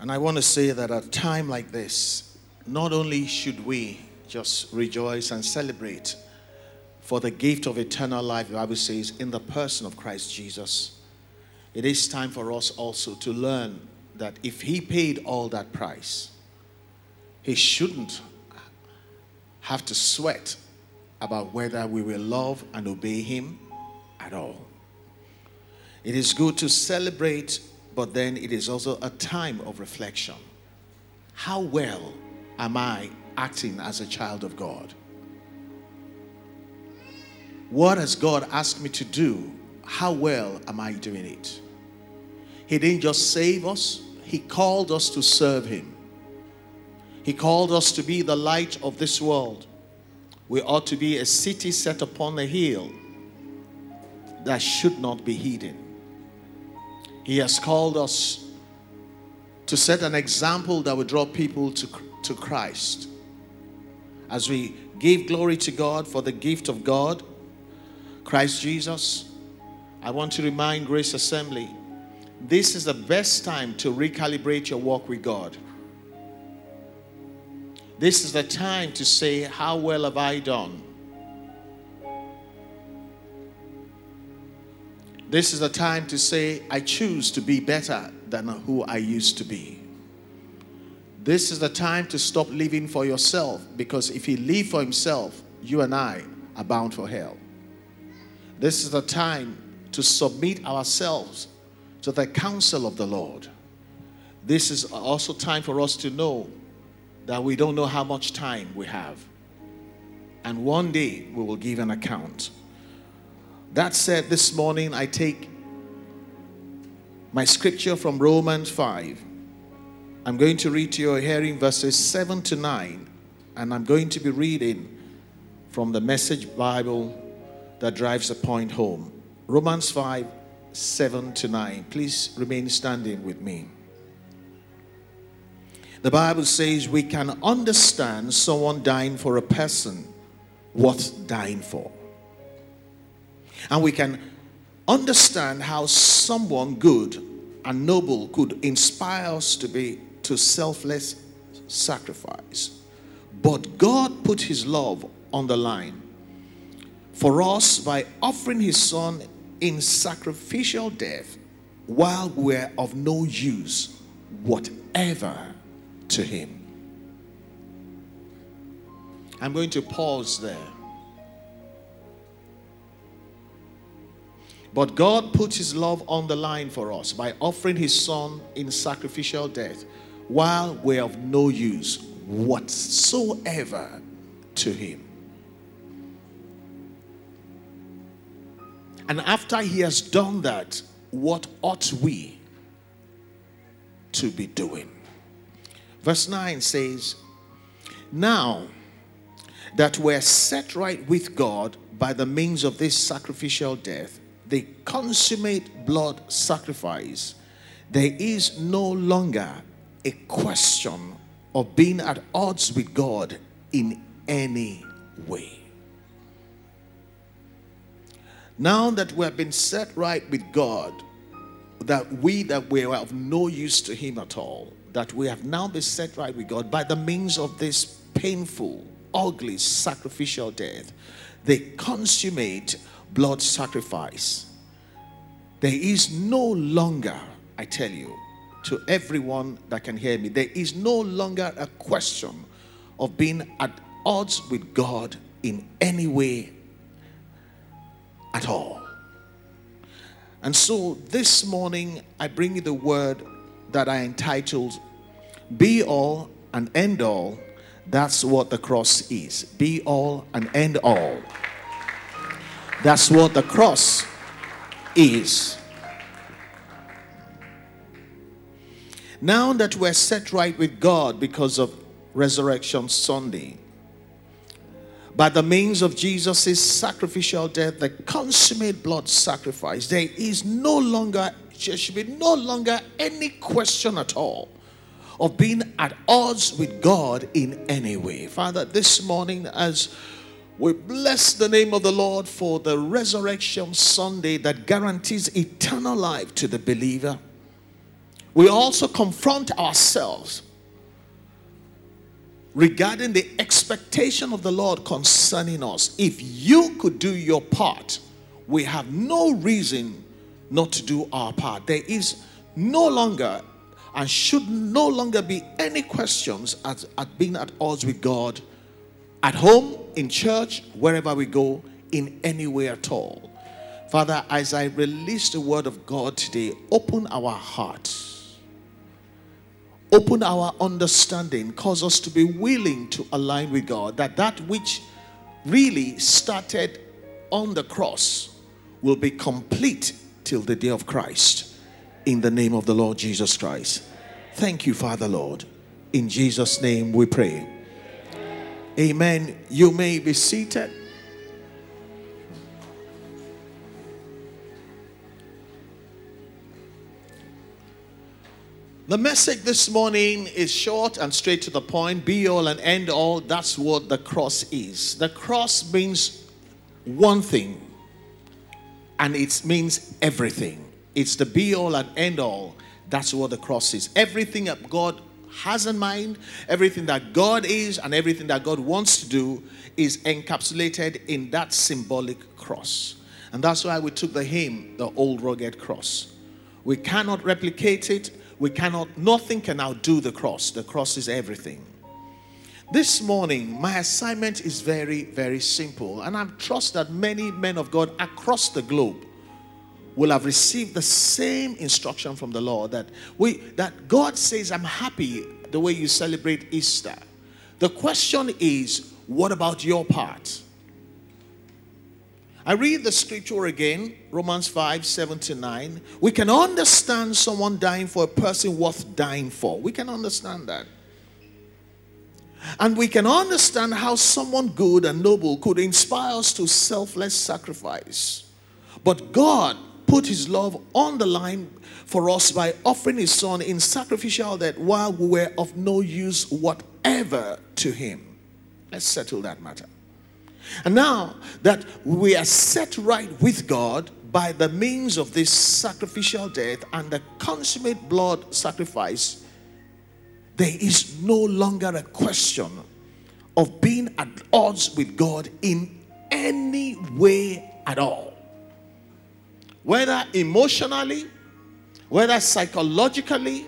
And I want to say that at a time like this, not only should we just rejoice and celebrate for the gift of eternal life, the Bible says, in the person of Christ Jesus, it is time for us also to learn that if He paid all that price, He shouldn't have to sweat about whether we will love and obey Him at all. It is good to celebrate but then it is also a time of reflection. How well am I acting as a child of God? What has God asked me to do? How well am I doing it? He didn't just save us, He called us to serve Him. He called us to be the light of this world. We ought to be a city set upon a hill that should not be hidden. He has called us to set an example that will draw people to, to Christ. As we give glory to God for the gift of God, Christ Jesus, I want to remind Grace Assembly this is the best time to recalibrate your walk with God. This is the time to say, How well have I done? This is a time to say, I choose to be better than who I used to be. This is the time to stop living for yourself because if he live for himself, you and I are bound for hell. This is the time to submit ourselves to the counsel of the Lord. This is also time for us to know that we don't know how much time we have. And one day we will give an account. That said, this morning I take my scripture from Romans 5. I'm going to read to your hearing verses 7 to 9, and I'm going to be reading from the Message Bible that drives the point home. Romans 5 7 to 9. Please remain standing with me. The Bible says we can understand someone dying for a person worth dying for. And we can understand how someone good and noble could inspire us to be to selfless sacrifice. But God put his love on the line for us by offering his son in sacrificial death while we're of no use whatever to him. I'm going to pause there. But God put his love on the line for us by offering his son in sacrificial death while we're of no use whatsoever to him. And after he has done that, what ought we to be doing? Verse 9 says, Now that we're set right with God by the means of this sacrificial death, the consummate blood sacrifice, there is no longer a question of being at odds with God in any way. Now that we have been set right with God, that we that we are of no use to Him at all, that we have now been set right with God by the means of this painful, ugly, sacrificial death, the consummate blood sacrifice. There is no longer, I tell you, to everyone that can hear me, there is no longer a question of being at odds with God in any way at all. And so this morning, I bring you the word that I entitled Be All and End All. That's what the cross is. Be all and end all. That's what the cross is. Now that we're set right with God because of Resurrection Sunday, by the means of Jesus' sacrificial death, the consummate blood sacrifice, there is no longer, there should be no longer any question at all of being at odds with God in any way. Father, this morning, as we bless the name of the Lord for the resurrection Sunday that guarantees eternal life to the believer. we also confront ourselves regarding the expectation of the Lord concerning us. If you could do your part, we have no reason not to do our part. There is no longer and should no longer be any questions at, at being at odds with God at home, in church, wherever we go, in any way at all. Father, as I release the word of God today, open our hearts, open our understanding, cause us to be willing to align with God, that that which really started on the cross will be complete till the day of Christ. In the name of the Lord Jesus Christ. Thank you, Father Lord. In Jesus' name we pray. Amen. You may be seated. The message this morning is short and straight to the point. Be all and end all. That's what the cross is. The cross means one thing, and it means everything. It's the be all and end all. That's what the cross is. Everything that God has in mind, everything that God is, and everything that God wants to do is encapsulated in that symbolic cross. And that's why we took the hymn, the old rugged cross. We cannot replicate it we cannot, nothing can outdo the cross. The cross is everything. This morning, my assignment is very, very simple. And I trust that many men of God across the globe will have received the same instruction from the Lord that we that God says, I'm happy the way you celebrate Easter. The question is, what about your part? I read the scripture again, Romans 5 7 to 9. We can understand someone dying for a person worth dying for. We can understand that. And we can understand how someone good and noble could inspire us to selfless sacrifice. But God put his love on the line for us by offering his son in sacrificial death while we were of no use whatever to him. Let's settle that matter. And now that we are set right with God by the means of this sacrificial death and the consummate blood sacrifice, there is no longer a question of being at odds with God in any way at all. Whether emotionally, whether psychologically,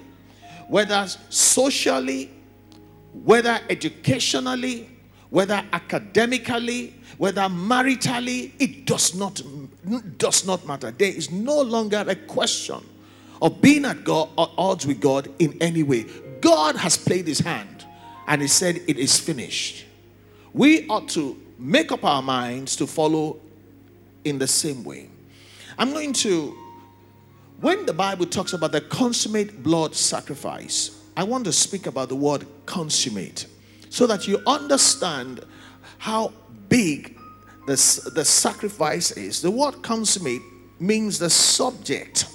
whether socially, whether educationally, whether academically, whether maritally, it does not, does not matter. There is no longer a question of being at God or odds with God in any way. God has played his hand and he said, It is finished. We ought to make up our minds to follow in the same way. I'm going to, when the Bible talks about the consummate blood sacrifice, I want to speak about the word consummate so that you understand how big the, the sacrifice is. The word consummate means the subject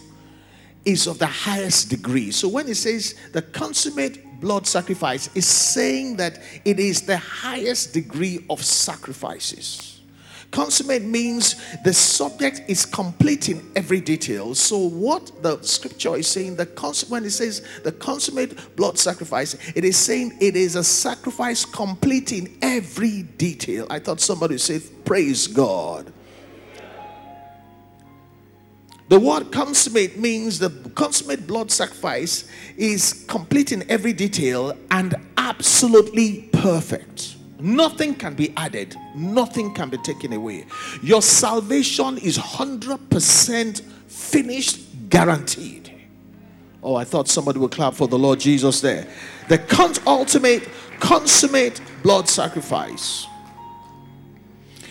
is of the highest degree. So when it says the consummate blood sacrifice, is saying that it is the highest degree of sacrifices. Consummate means the subject is complete in every detail. So, what the scripture is saying, the cons- when it says the consummate blood sacrifice, it is saying it is a sacrifice complete in every detail. I thought somebody said, Praise God. The word consummate means the consummate blood sacrifice is complete in every detail and absolutely perfect. Nothing can be added, nothing can be taken away. Your salvation is 100% finished, guaranteed. Oh, I thought somebody would clap for the Lord Jesus there. The con- ultimate, consummate blood sacrifice.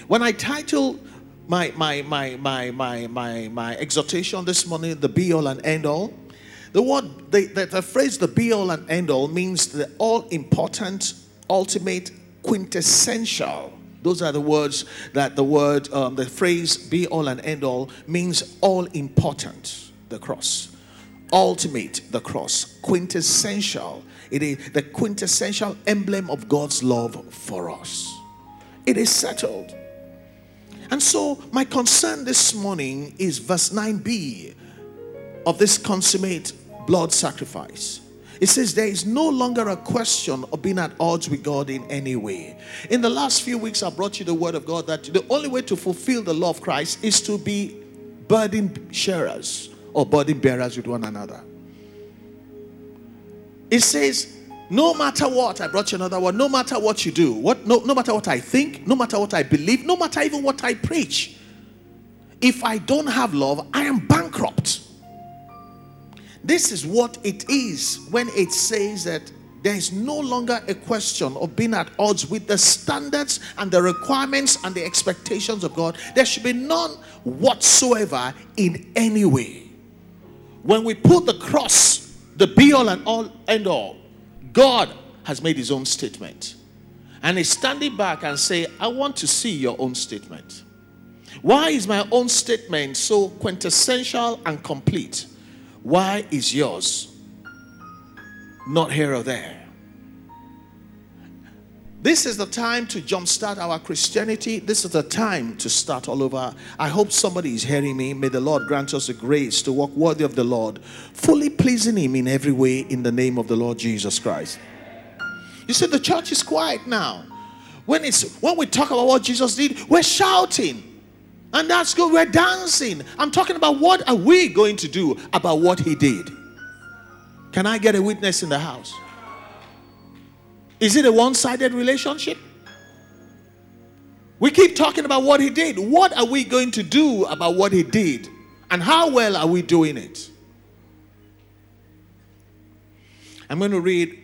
When I title my, my, my, my, my, my, my exhortation this morning, the be all and end all, the word, the, the, the phrase the be all and end all means the all important, ultimate, quintessential. Those are the words that the word, um, the phrase be all and end all means all important, the cross. Ultimate, the cross. Quintessential. It is the quintessential emblem of God's love for us. It is settled. And so, my concern this morning is verse 9b of this consummate blood sacrifice. It says there is no longer a question of being at odds with God in any way. In the last few weeks, I brought you the word of God that the only way to fulfill the law of Christ is to be burden sharers or burden bearers with one another. It says, no matter what, I brought you another one, no matter what you do, what, no, no matter what I think, no matter what I believe, no matter even what I preach, if I don't have love, I am bankrupt. This is what it is when it says that there is no longer a question of being at odds with the standards and the requirements and the expectations of God. There should be none whatsoever in any way. When we put the cross, the be all and all end all, God has made his own statement. And he's standing back and say, I want to see your own statement. Why is my own statement so quintessential and complete? Why is yours not here or there? This is the time to jumpstart our Christianity. This is the time to start all over. I hope somebody is hearing me. May the Lord grant us the grace to walk worthy of the Lord, fully pleasing Him in every way in the name of the Lord Jesus Christ. You see, the church is quiet now. When it's when we talk about what Jesus did, we're shouting. And that's good. We're dancing. I'm talking about what are we going to do about what he did? Can I get a witness in the house? Is it a one sided relationship? We keep talking about what he did. What are we going to do about what he did? And how well are we doing it? I'm going to read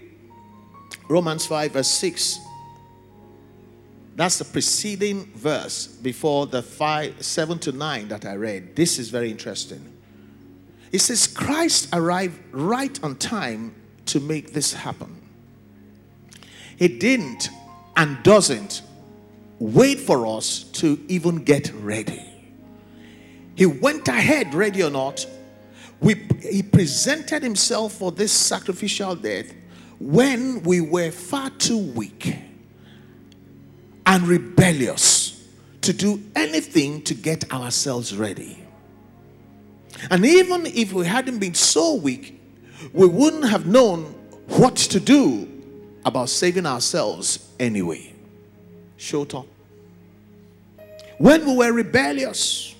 Romans 5, verse 6. That's the preceding verse before the 5, 7 to 9 that I read. This is very interesting. It says, Christ arrived right on time to make this happen. He didn't and doesn't wait for us to even get ready. He went ahead, ready or not. We, he presented himself for this sacrificial death when we were far too weak and rebellious to do anything to get ourselves ready. And even if we hadn't been so weak, we wouldn't have known what to do about saving ourselves anyway. Short. When we were rebellious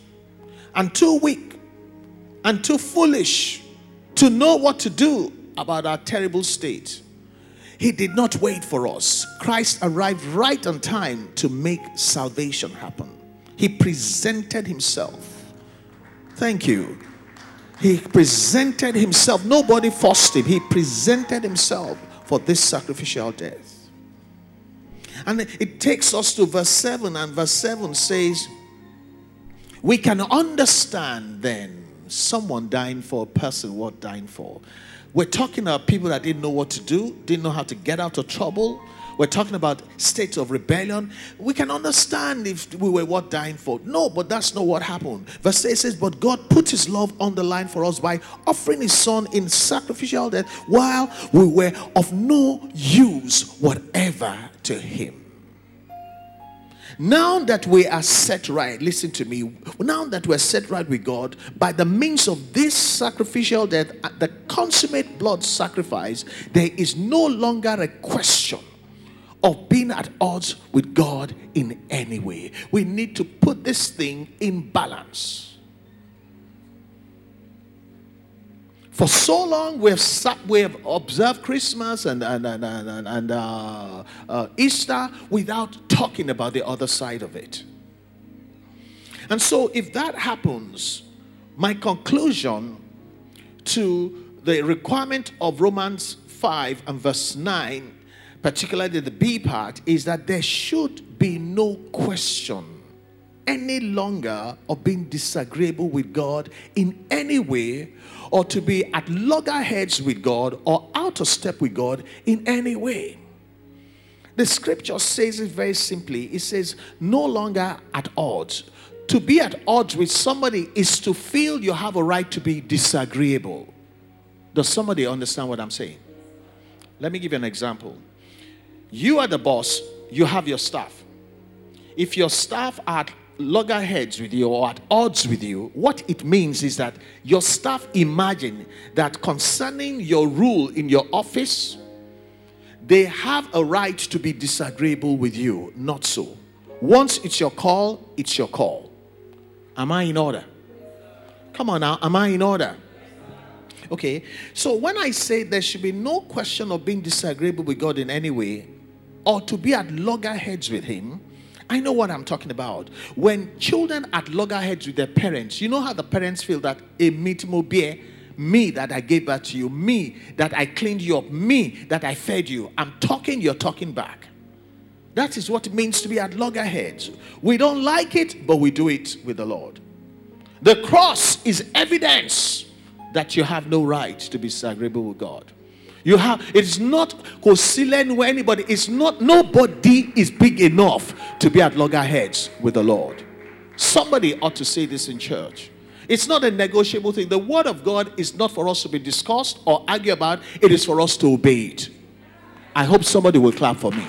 and too weak and too foolish to know what to do about our terrible state, He did not wait for us. Christ arrived right on time to make salvation happen. He presented Himself. Thank you. He presented Himself. Nobody forced Him, He presented Himself for this sacrificial death. And it takes us to verse 7, and verse 7 says, We can understand then someone dying for a person what dying for. We're talking about people that didn't know what to do, didn't know how to get out of trouble, we're talking about states of rebellion. We can understand if we were what dying for. No, but that's not what happened. Verse 8 says, But God put his love on the line for us by offering his son in sacrificial death while we were of no use whatever to him. Now that we are set right, listen to me. Now that we're set right with God, by the means of this sacrificial death, uh, the consummate blood sacrifice, there is no longer a question of being at odds with God in any way. We need to put this thing in balance. For so long, we have, sat, we have observed Christmas and, and, and, and, and uh, uh, Easter without talking about the other side of it. And so, if that happens, my conclusion to the requirement of Romans 5 and verse 9, particularly the B part, is that there should be no question any longer of being disagreeable with God in any way or to be at loggerheads with God or out of step with God in any way. The scripture says it very simply it says, no longer at odds. To be at odds with somebody is to feel you have a right to be disagreeable. Does somebody understand what I'm saying? Let me give you an example. You are the boss, you have your staff. If your staff are loggerheads with you or at odds with you, what it means is that your staff imagine that concerning your rule in your office, they have a right to be disagreeable with you. Not so. Once it's your call, it's your call. Am I in order? Come on now, am I in order? Okay, so when I say there should be no question of being disagreeable with God in any way or to be at loggerheads with Him, I know what I'm talking about. When children at loggerheads with their parents, you know how the parents feel that eh, a beer, me that I gave birth to you, me that I cleaned you up, me that I fed you. I'm talking, you're talking back. That is what it means to be at loggerheads. We don't like it, but we do it with the Lord. The cross is evidence that you have no right to be disagreeable with God. You have it's not concealing where anybody, it's not nobody is big enough to be at loggerheads with the Lord. Somebody ought to say this in church. It's not a negotiable thing. The word of God is not for us to be discussed or argue about, it is for us to obey it. I hope somebody will clap for me.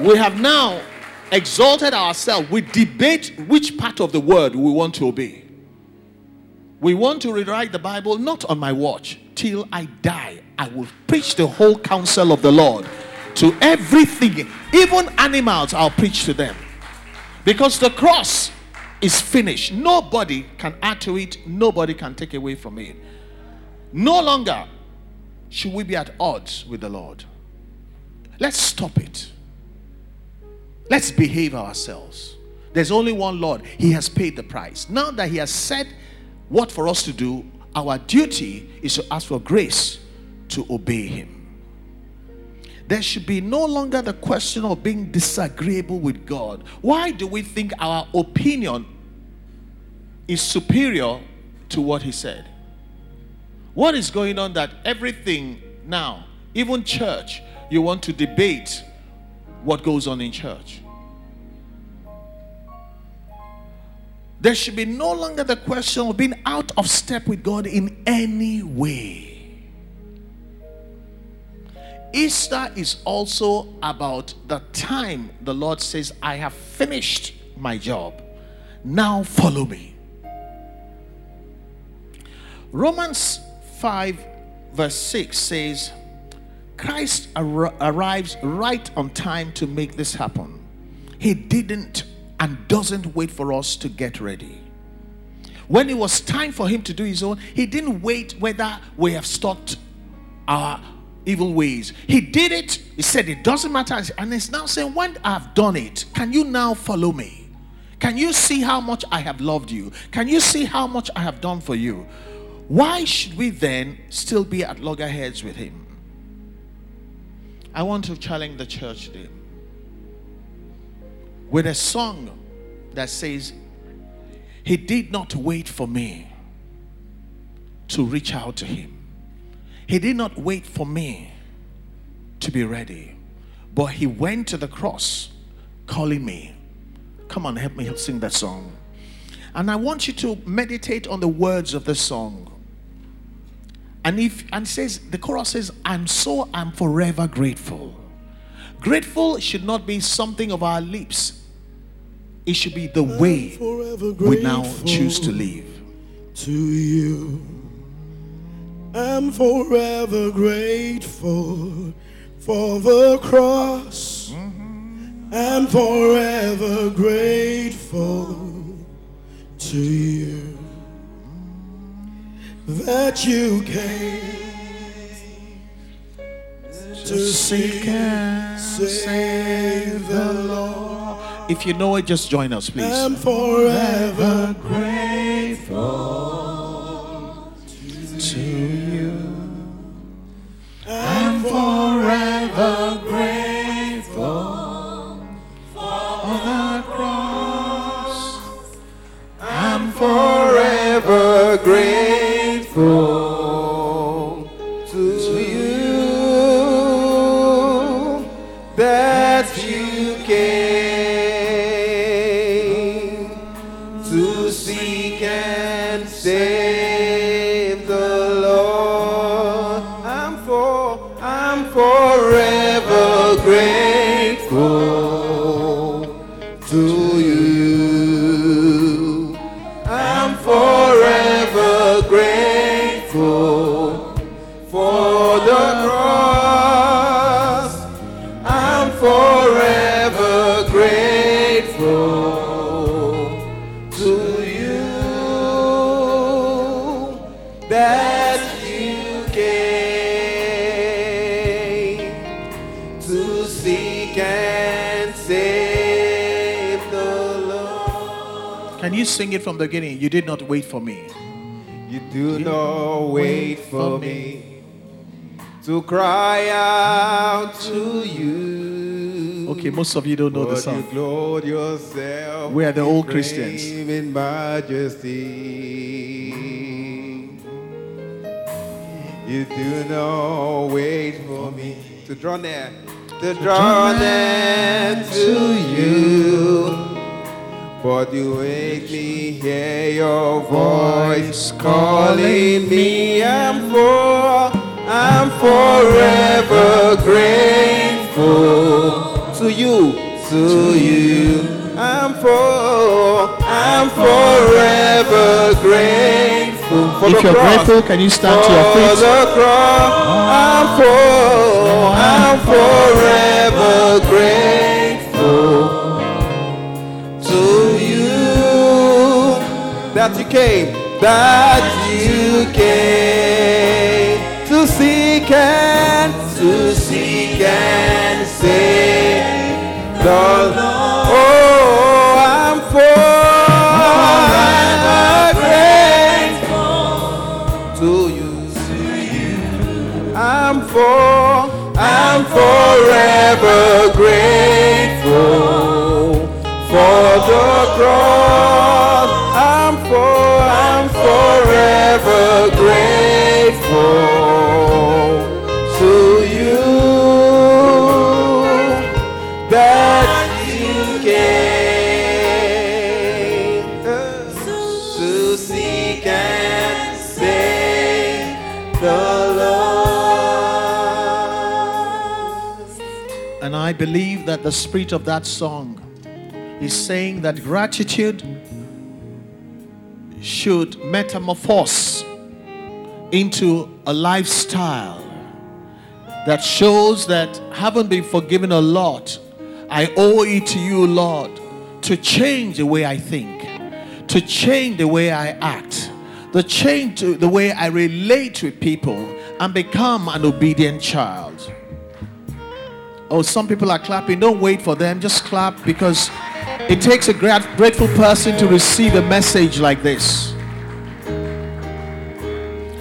We have now exalted ourselves. We debate which part of the word we want to obey. We want to rewrite the Bible not on my watch. Till I die, I will preach the whole counsel of the Lord to everything, even animals, I'll preach to them. Because the cross is finished. Nobody can add to it, nobody can take away from it. No longer should we be at odds with the Lord. Let's stop it. Let's behave ourselves. There's only one Lord. He has paid the price. Now that He has said what for us to do, our duty is to ask for grace to obey Him. There should be no longer the question of being disagreeable with God. Why do we think our opinion is superior to what He said? What is going on that everything now, even church, you want to debate what goes on in church. There should be no longer the question of being out of step with God in any way. Easter is also about the time the Lord says, I have finished my job. Now follow me. Romans 5, verse 6 says, Christ ar- arrives right on time to make this happen. He didn't and doesn't wait for us to get ready. When it was time for him to do his own, he didn't wait whether we have stopped our evil ways. He did it. He said it doesn't matter. And he's now saying, When I've done it, can you now follow me? Can you see how much I have loved you? Can you see how much I have done for you? Why should we then still be at loggerheads with him? I want to challenge the church today with a song that says, He did not wait for me to reach out to Him. He did not wait for me to be ready, but He went to the cross calling me. Come on, help me sing that song. And I want you to meditate on the words of the song. And if and says the chorus says, I'm so I'm forever grateful. Grateful should not be something of our lips. It should be the way we now choose to live. To you, I'm forever grateful for the cross. Mm-hmm. I'm forever grateful to you that you came to seek and save the Lord. If you know it, just join us, please. I'm forever grateful to you. I'm forever grateful for the cross. I'm forever grateful sing it from the beginning? You did not wait for me. You do not wait for me to cry out to you. Okay, most of you don't know the you song. yourself We are the old Christians. In majesty. You do not wait for me to draw near, to draw near to you. But you make me hear your voice calling me. I'm for, I'm forever grateful to you, to you. I'm for, I'm forever grateful for If you're cross. grateful, can you stand to your feet? the cross, I'm for, I'm forever grateful that you came, that you came to seek and to seek and save the Lord. Oh, I'm grateful to you. I'm for, I'm forever grateful for the cross. I'm for, I'm forever grateful to you that you came to seek and save the lost. And I believe that the spirit of that song is saying that gratitude should metamorphose into a lifestyle that shows that having been forgiven a lot, I owe it to you, Lord, to change the way I think, to change the way I act, to change the way I relate with people and become an obedient child. Oh, some people are clapping. Don't wait for them. Just clap because it takes a gra- grateful person to receive a message like this.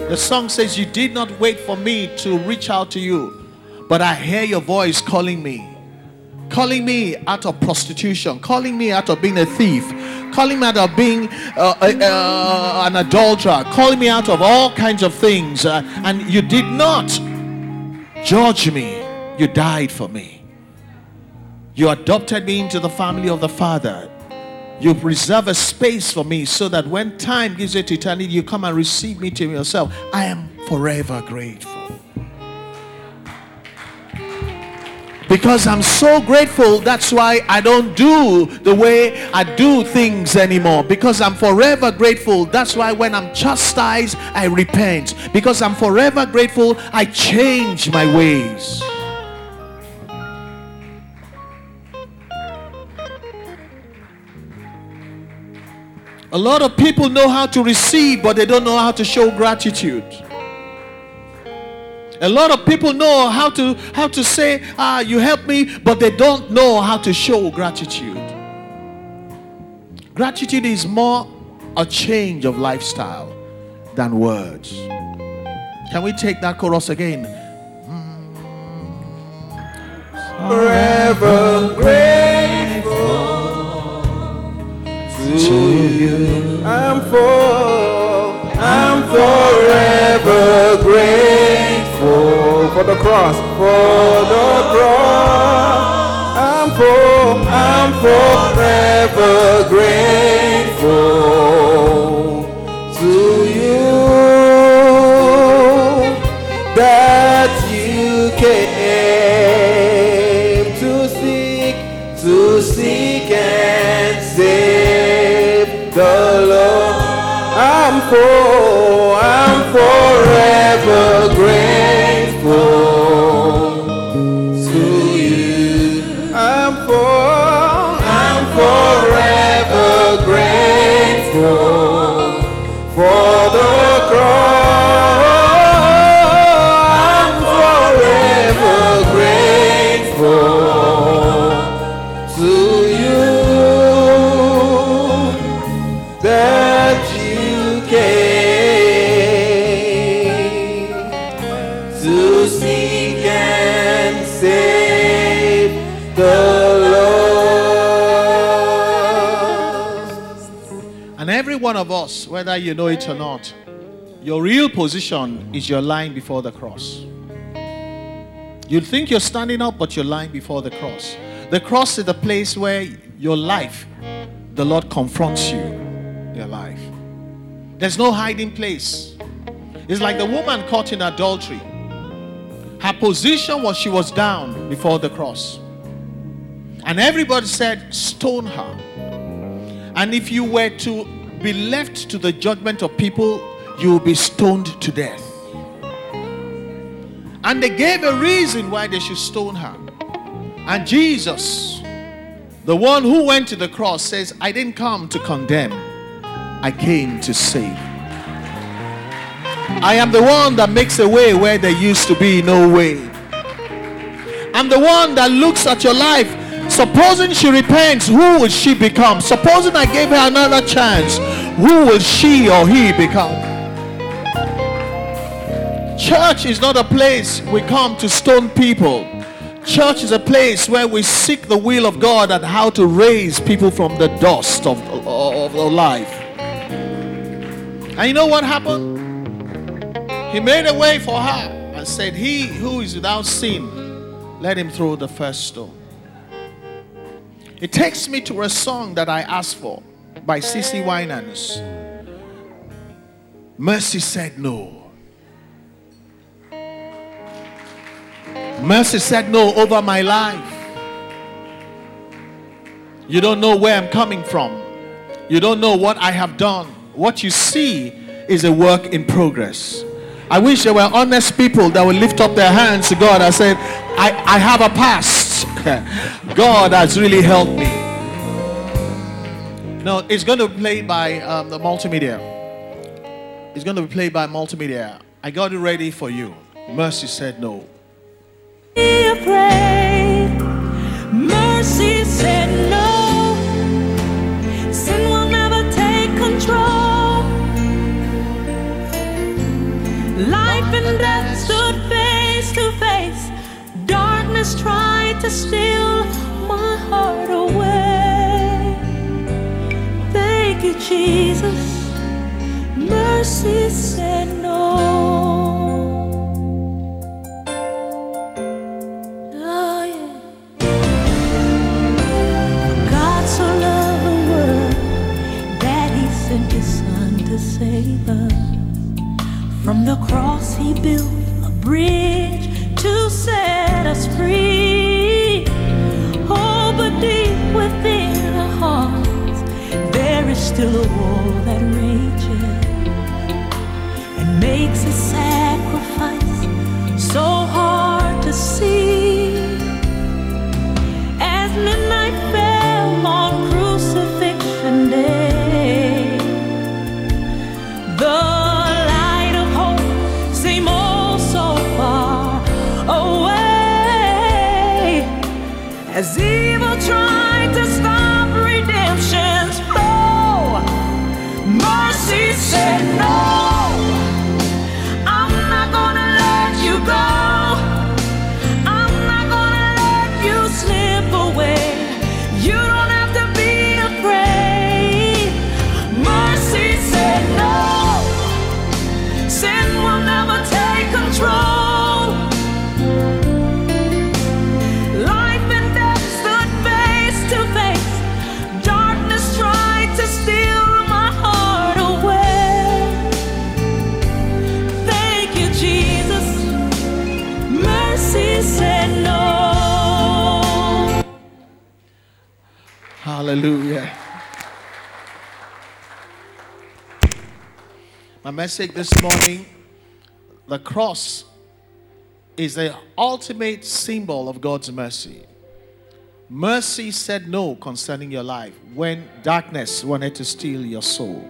The song says, You did not wait for me to reach out to you, but I hear your voice calling me. Calling me out of prostitution, calling me out of being a thief, calling me out of being uh, uh, uh, an adulterer, calling me out of all kinds of things. uh, and you did not judge me. You died for me. You adopted me into the family of the Father. You preserve a space for me so that when time gives it eternity, you come and receive me to yourself. I am forever grateful. Because I'm so grateful, that's why I don't do the way I do things anymore. Because I'm forever grateful, that's why when I'm chastised, I repent. Because I'm forever grateful, I change my ways. A lot of people know how to receive, but they don't know how to show gratitude. A lot of people know how to how to say, "Ah, you help me," but they don't know how to show gratitude. Gratitude is more a change of lifestyle than words. Can we take that chorus again? forever cross, for the cross. I'm for, I'm forever grateful to you that you came to seek, to seek and save the Lord. I'm for, whether you know it or not, your real position is you're lying before the cross. You think you're standing up, but you're lying before the cross. The cross is the place where your life, the Lord confronts you, your life. There's no hiding place. It's like the woman caught in adultery. Her position was she was down before the cross. And everybody said, Stone her. And if you were to be left to the judgment of people, you will be stoned to death. And they gave a reason why they should stone her. And Jesus, the one who went to the cross, says, I didn't come to condemn, I came to save. I am the one that makes a way where there used to be no way. I'm the one that looks at your life. Supposing she repents, who will she become? Supposing I gave her another chance, who will she or he become? Church is not a place we come to stone people. Church is a place where we seek the will of God and how to raise people from the dust of, of, of life. And you know what happened? He made a way for her and said, He who is without sin, let him throw the first stone. It takes me to a song that I asked for by CeCe Winans. Mercy said no. Mercy said no over my life. You don't know where I'm coming from. You don't know what I have done. What you see is a work in progress. I wish there were honest people that would lift up their hands to God and say, I, I have a past. God has really helped me. No, it's going to be played by um, the multimedia. It's going to be played by multimedia. I got it ready for you. Mercy said no. Be afraid. Mercy said no. Sin will never take control. Life and death stood face to face. Darkness tried to steal my heart away. Jesus. Mercy said no. Hallelujah. My message this morning the cross is the ultimate symbol of God's mercy. Mercy said no concerning your life when darkness wanted to steal your soul.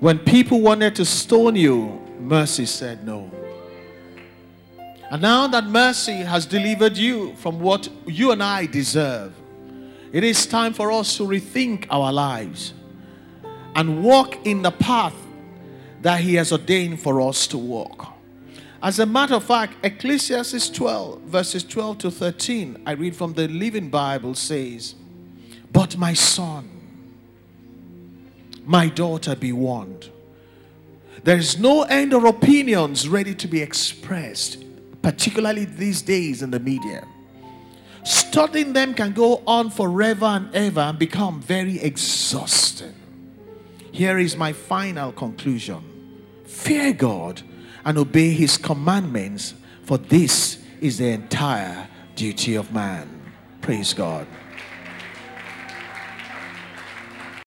When people wanted to stone you, mercy said no. And now that mercy has delivered you from what you and I deserve, it is time for us to rethink our lives and walk in the path that He has ordained for us to walk. As a matter of fact, Ecclesiastes 12, verses 12 to 13, I read from the Living Bible says, But my son, My daughter, be warned. There is no end of opinions ready to be expressed, particularly these days in the media. Studying them can go on forever and ever and become very exhausting. Here is my final conclusion fear God and obey his commandments, for this is the entire duty of man. Praise God.